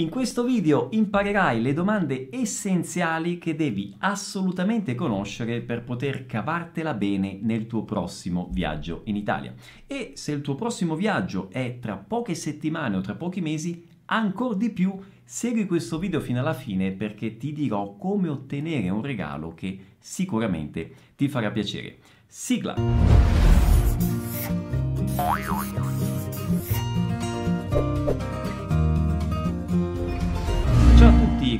In questo video imparerai le domande essenziali che devi assolutamente conoscere per poter cavartela bene nel tuo prossimo viaggio in Italia. E se il tuo prossimo viaggio è tra poche settimane o tra pochi mesi, ancora di più segui questo video fino alla fine perché ti dirò come ottenere un regalo che sicuramente ti farà piacere. Sigla!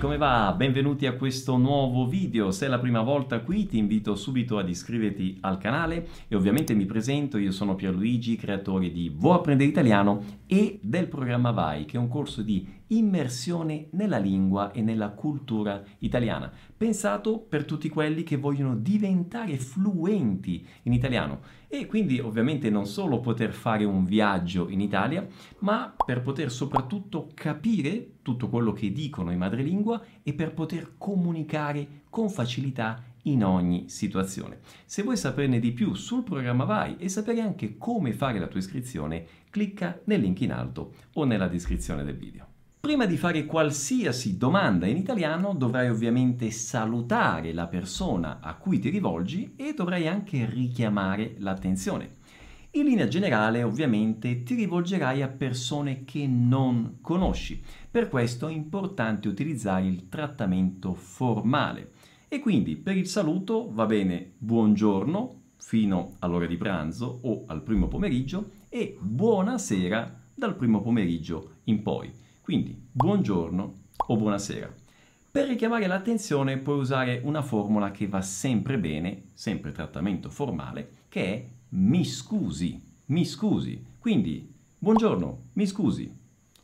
Come va? Benvenuti a questo nuovo video. Se è la prima volta qui ti invito subito ad iscriverti al canale e ovviamente mi presento, io sono Pierluigi, creatore di Vuoi apprendere italiano e del programma Vai, che è un corso di immersione nella lingua e nella cultura italiana, pensato per tutti quelli che vogliono diventare fluenti in italiano e quindi ovviamente non solo poter fare un viaggio in Italia, ma per poter soprattutto capire tutto quello che dicono in madrelingua e per poter comunicare con facilità in ogni situazione. Se vuoi saperne di più sul programma Vai e sapere anche come fare la tua iscrizione, clicca nel link in alto o nella descrizione del video. Prima di fare qualsiasi domanda in italiano dovrai ovviamente salutare la persona a cui ti rivolgi e dovrai anche richiamare l'attenzione. In linea generale ovviamente ti rivolgerai a persone che non conosci, per questo è importante utilizzare il trattamento formale. E quindi per il saluto va bene buongiorno fino all'ora di pranzo o al primo pomeriggio e buonasera dal primo pomeriggio in poi. Quindi buongiorno o buonasera. Per richiamare l'attenzione puoi usare una formula che va sempre bene, sempre trattamento formale, che è mi scusi, mi scusi. Quindi buongiorno, mi scusi.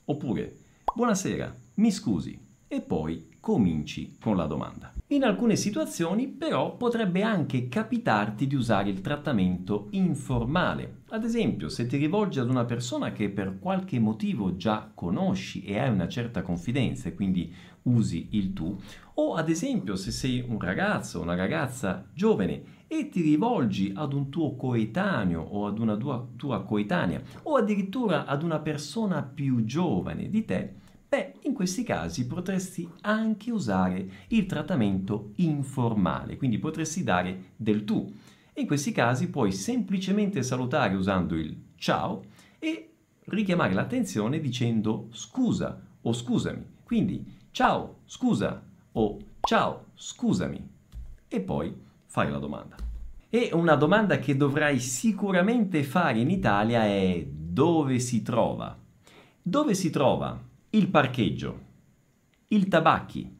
Oppure buonasera, mi scusi. E poi cominci con la domanda. In alcune situazioni però potrebbe anche capitarti di usare il trattamento informale. Ad esempio, se ti rivolgi ad una persona che per qualche motivo già conosci e hai una certa confidenza e quindi usi il tu, o ad esempio se sei un ragazzo o una ragazza giovane e ti rivolgi ad un tuo coetaneo o ad una tua, tua coetanea o addirittura ad una persona più giovane di te, questi casi potresti anche usare il trattamento informale, quindi potresti dare del tu. In questi casi puoi semplicemente salutare usando il ciao e richiamare l'attenzione dicendo scusa o scusami. Quindi ciao, scusa o ciao, scusami. E poi fai la domanda. E una domanda che dovrai sicuramente fare in Italia è dove si trova? Dove si trova il parcheggio, il tabacchi,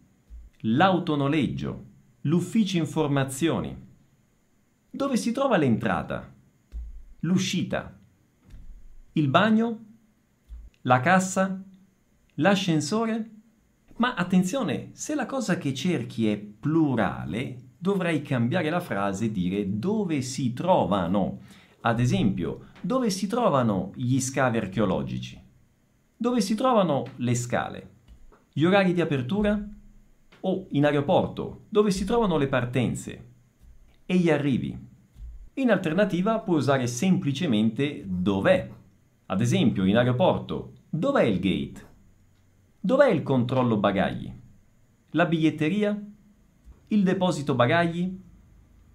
l'autonoleggio, l'ufficio informazioni. Dove si trova l'entrata, l'uscita, il bagno, la cassa, l'ascensore? Ma attenzione, se la cosa che cerchi è plurale, dovrai cambiare la frase e dire dove si trovano. Ad esempio, dove si trovano gli scavi archeologici? Dove si trovano le scale, gli orari di apertura o in aeroporto, dove si trovano le partenze e gli arrivi. In alternativa puoi usare semplicemente dov'è. Ad esempio, in aeroporto, dov'è il gate? Dov'è il controllo bagagli? La biglietteria? Il deposito bagagli?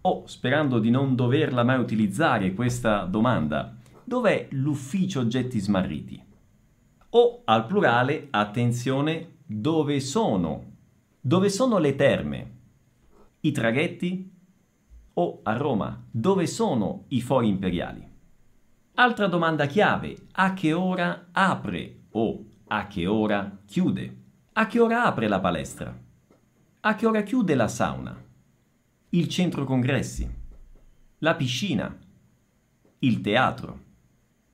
O, sperando di non doverla mai utilizzare questa domanda, dov'è l'ufficio oggetti smarriti? O al plurale, attenzione, dove sono? Dove sono le terme? I traghetti? O a Roma, dove sono i fori imperiali? Altra domanda chiave, a che ora apre o a che ora chiude? A che ora apre la palestra? A che ora chiude la sauna? Il centro congressi? La piscina? Il teatro?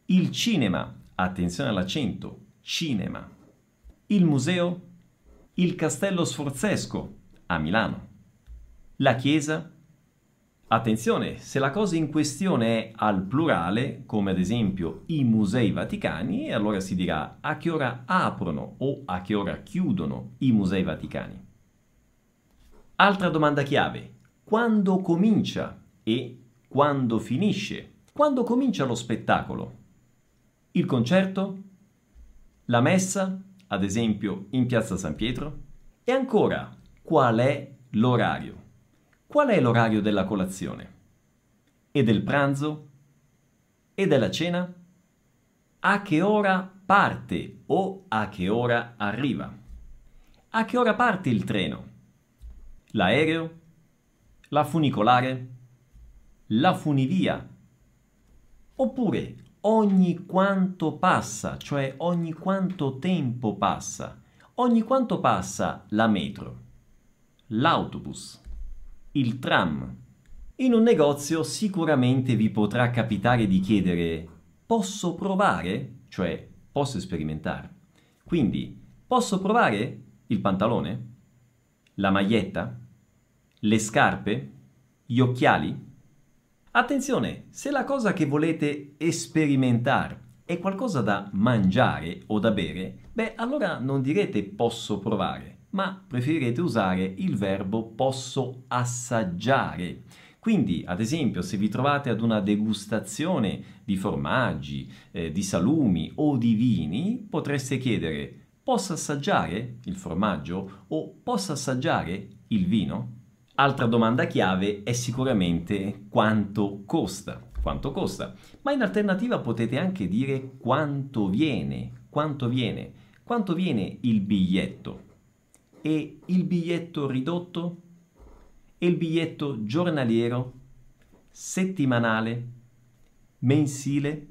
Il cinema? Attenzione all'accento cinema. Il museo, il castello sforzesco a Milano. La chiesa. Attenzione, se la cosa in questione è al plurale, come ad esempio i musei vaticani, allora si dirà a che ora aprono o a che ora chiudono i musei vaticani. Altra domanda chiave, quando comincia e quando finisce? Quando comincia lo spettacolo? Il concerto? La messa? ad esempio in piazza San Pietro? E ancora, qual è l'orario? Qual è l'orario della colazione? E del pranzo? E della cena? A che ora parte o a che ora arriva? A che ora parte il treno? L'aereo? La funicolare? La funivia? Oppure ogni quanto passa, cioè ogni quanto tempo passa? Ogni quanto passa la metro, l'autobus, il tram? In un negozio sicuramente vi potrà capitare di chiedere posso provare? Cioè posso sperimentare. Quindi posso provare il pantalone? La maglietta? Le scarpe? Gli occhiali? Attenzione, se la cosa che volete sperimentare è qualcosa da mangiare o da bere, beh allora non direte posso provare, ma preferirete usare il verbo posso assaggiare. Quindi, ad esempio, se vi trovate ad una degustazione di formaggi, eh, di salumi o di vini, potreste chiedere posso assaggiare il formaggio o posso assaggiare il vino? Altra domanda chiave è sicuramente quanto costa. Quanto costa? Ma in alternativa potete anche dire quanto viene. Quanto viene? Quanto viene il biglietto? E il biglietto ridotto? E il biglietto giornaliero? Settimanale? Mensile?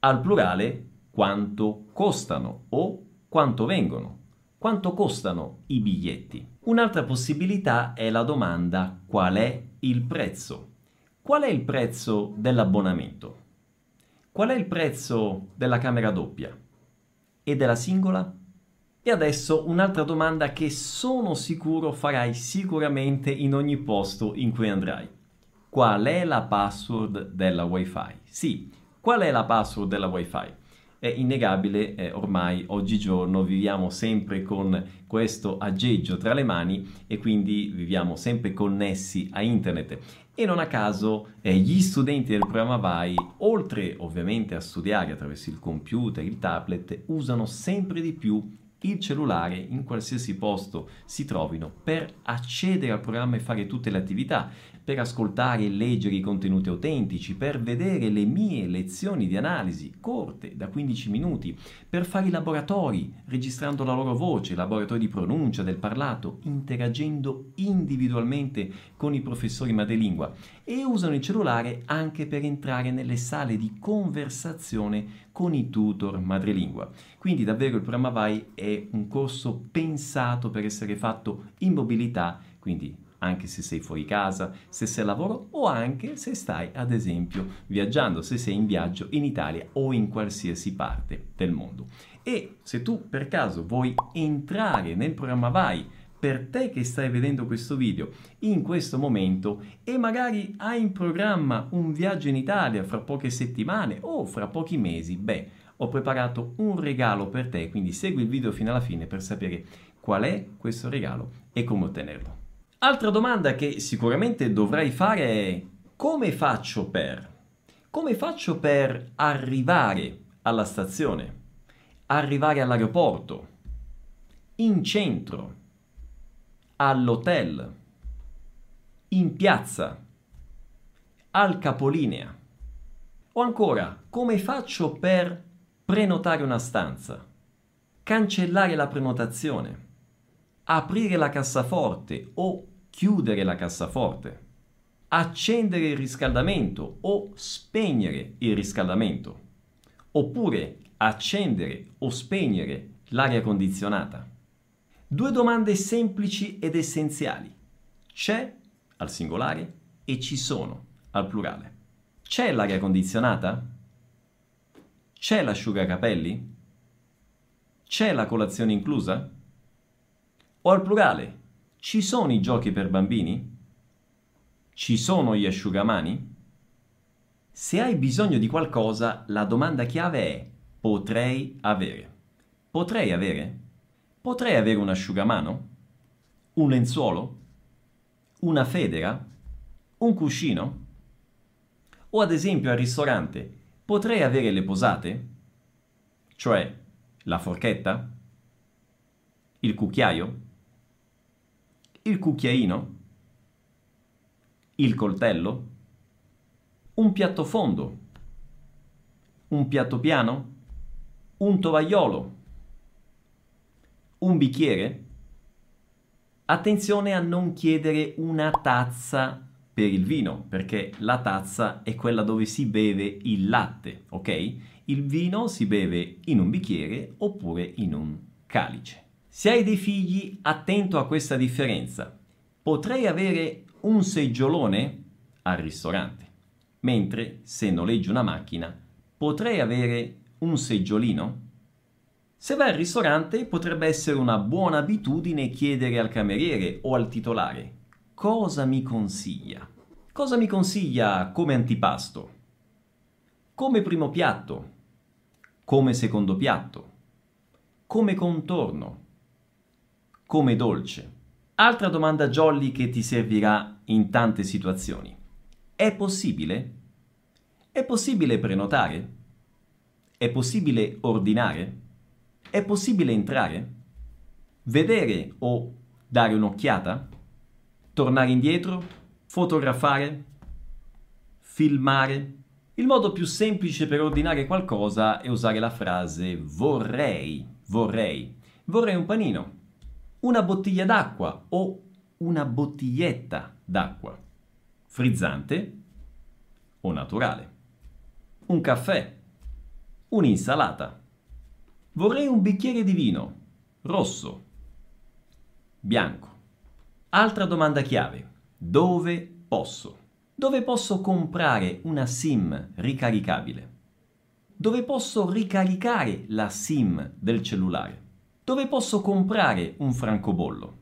Al plurale, quanto costano o quanto vengono? Quanto costano i biglietti? Un'altra possibilità è la domanda qual è il prezzo? Qual è il prezzo dell'abbonamento? Qual è il prezzo della camera doppia? E della singola? E adesso un'altra domanda che sono sicuro farai sicuramente in ogni posto in cui andrai. Qual è la password della Wi-Fi? Sì, qual è la password della Wi-Fi? È innegabile, eh, ormai oggigiorno viviamo sempre con questo aggeggio tra le mani e quindi viviamo sempre connessi a internet. E non a caso eh, gli studenti del programma VAI, oltre ovviamente a studiare attraverso il computer, il tablet, usano sempre di più il cellulare in qualsiasi posto si trovino per accedere al programma e fare tutte le attività per ascoltare e leggere i contenuti autentici, per vedere le mie lezioni di analisi corte da 15 minuti, per fare i laboratori registrando la loro voce, laboratori di pronuncia, del parlato, interagendo individualmente con i professori madrelingua e usano il cellulare anche per entrare nelle sale di conversazione con i tutor madrelingua. Quindi davvero il programma VAI è un corso pensato per essere fatto in mobilità, quindi anche se sei fuori casa, se sei al lavoro o anche se stai ad esempio viaggiando, se sei in viaggio in Italia o in qualsiasi parte del mondo. E se tu per caso vuoi entrare nel programma Vai per te che stai vedendo questo video in questo momento e magari hai in programma un viaggio in Italia fra poche settimane o fra pochi mesi, beh, ho preparato un regalo per te, quindi segui il video fino alla fine per sapere qual è questo regalo e come ottenerlo. Altra domanda che sicuramente dovrai fare è come faccio per? Come faccio per arrivare alla stazione, arrivare all'aeroporto, in centro, all'hotel, in piazza, al capolinea? O ancora, come faccio per prenotare una stanza, cancellare la prenotazione? aprire la cassaforte o chiudere la cassaforte, accendere il riscaldamento o spegnere il riscaldamento, oppure accendere o spegnere l'aria condizionata. Due domande semplici ed essenziali. C'è al singolare e ci sono al plurale. C'è l'aria condizionata? C'è l'asciugacapelli? C'è la colazione inclusa? O al plurale, ci sono i giochi per bambini? Ci sono gli asciugamani? Se hai bisogno di qualcosa, la domanda chiave è potrei avere. Potrei avere? Potrei avere un asciugamano? Un lenzuolo? Una federa? Un cuscino? O ad esempio al ristorante, potrei avere le posate? Cioè la forchetta? Il cucchiaio? Il cucchiaino? Il coltello? Un piatto fondo? Un piatto piano? Un tovagliolo? Un bicchiere? Attenzione a non chiedere una tazza per il vino, perché la tazza è quella dove si beve il latte, ok? Il vino si beve in un bicchiere oppure in un calice. Se hai dei figli, attento a questa differenza. Potrei avere un seggiolone al ristorante, mentre se noleggio una macchina, potrei avere un seggiolino? Se vai al ristorante potrebbe essere una buona abitudine chiedere al cameriere o al titolare cosa mi consiglia. Cosa mi consiglia come antipasto? Come primo piatto? Come secondo piatto? Come contorno? Come dolce? Altra domanda jolly che ti servirà in tante situazioni. È possibile? È possibile prenotare? È possibile ordinare? È possibile entrare? Vedere o dare un'occhiata? Tornare indietro? Fotografare? Filmare? Il modo più semplice per ordinare qualcosa è usare la frase vorrei, vorrei. Vorrei un panino, una bottiglia d'acqua o una bottiglietta d'acqua. Frizzante o naturale. Un caffè, un'insalata. Vorrei un bicchiere di vino, rosso, bianco. Altra domanda chiave. Dove posso? Dove posso comprare una SIM ricaricabile? Dove posso ricaricare la SIM del cellulare? Dove posso comprare un francobollo?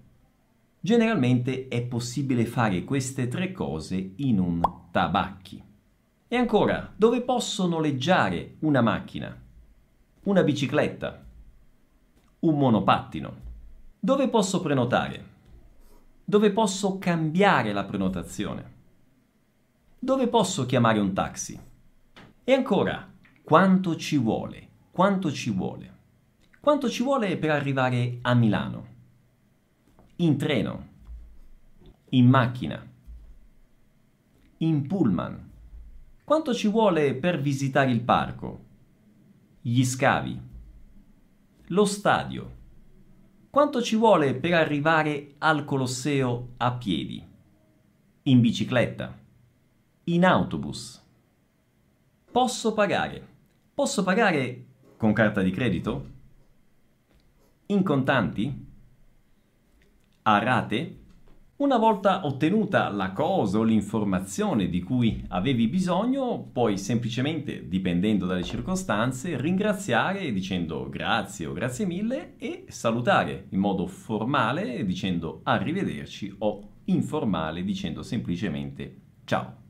Generalmente è possibile fare queste tre cose in un tabacchi. E ancora, dove posso noleggiare una macchina? Una bicicletta, un monopattino. Dove posso prenotare? Dove posso cambiare la prenotazione? Dove posso chiamare un taxi? E ancora, quanto ci vuole? Quanto ci vuole? Quanto ci vuole per arrivare a Milano? In treno? In macchina? In pullman? Quanto ci vuole per visitare il parco? Gli scavi, lo stadio. Quanto ci vuole per arrivare al Colosseo a piedi? In bicicletta? In autobus? Posso pagare? Posso pagare con carta di credito? In contanti? A rate? Una volta ottenuta la cosa o l'informazione di cui avevi bisogno, puoi semplicemente, dipendendo dalle circostanze, ringraziare dicendo grazie o grazie mille e salutare in modo formale dicendo arrivederci o informale dicendo semplicemente ciao.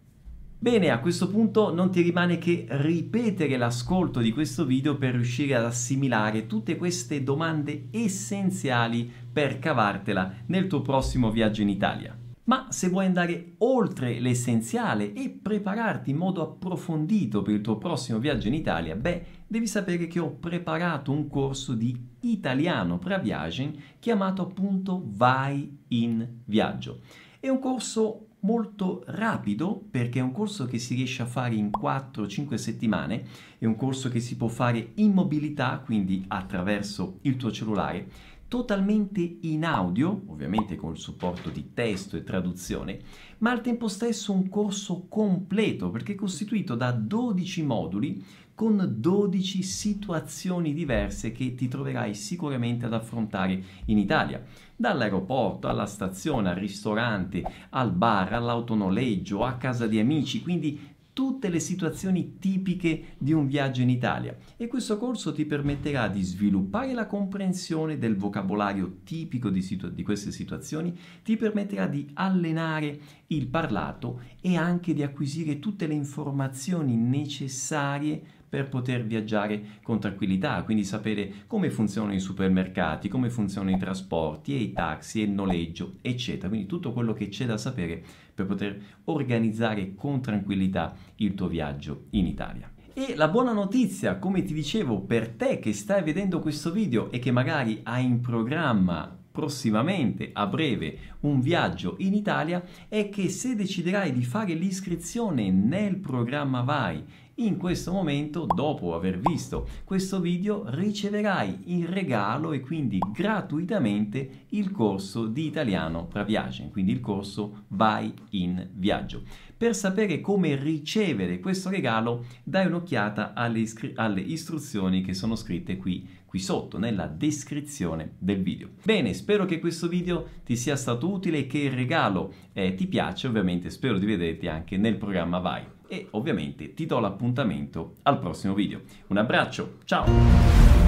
Bene, a questo punto non ti rimane che ripetere l'ascolto di questo video per riuscire ad assimilare tutte queste domande essenziali per cavartela nel tuo prossimo viaggio in Italia. Ma se vuoi andare oltre l'essenziale e prepararti in modo approfondito per il tuo prossimo viaggio in Italia, beh, devi sapere che ho preparato un corso di italiano pre-viaging chiamato appunto Vai in viaggio. È un corso molto rapido perché è un corso che si riesce a fare in 4-5 settimane, è un corso che si può fare in mobilità, quindi attraverso il tuo cellulare, totalmente in audio, ovviamente con il supporto di testo e traduzione, ma al tempo stesso un corso completo perché è costituito da 12 moduli con 12 situazioni diverse che ti troverai sicuramente ad affrontare in Italia. Dall'aeroporto alla stazione, al ristorante, al bar, all'autonoleggio, a casa di amici, quindi tutte le situazioni tipiche di un viaggio in Italia e questo corso ti permetterà di sviluppare la comprensione del vocabolario tipico di, situ- di, queste situazioni, ti permetterà di allenare il parlato e anche di acquisire tutte le informazioni necessarie per poter viaggiare con tranquillità, quindi sapere come funzionano i supermercati, come funzionano i trasporti e i taxi e il noleggio, eccetera. Quindi tutto quello che c'è da sapere per poter organizzare con tranquillità il tuo viaggio in Italia. E la buona notizia, come ti dicevo, per te che stai vedendo questo video e che magari hai in programma prossimamente, a breve, un viaggio in Italia, è che se deciderai di fare l'iscrizione nel programma Vai in questo momento, dopo aver visto questo video, riceverai in regalo e quindi gratuitamente il corso di italiano Praviagem, quindi il corso Vai in Viaggio. Per sapere come ricevere questo regalo, dai un'occhiata alle, iscri- alle istruzioni che sono scritte qui qui sotto nella descrizione del video. Bene, spero che questo video ti sia stato utile e che il regalo eh, ti piace, ovviamente spero di vederti anche nel programma Vai e ovviamente ti do l'appuntamento al prossimo video. Un abbraccio, ciao!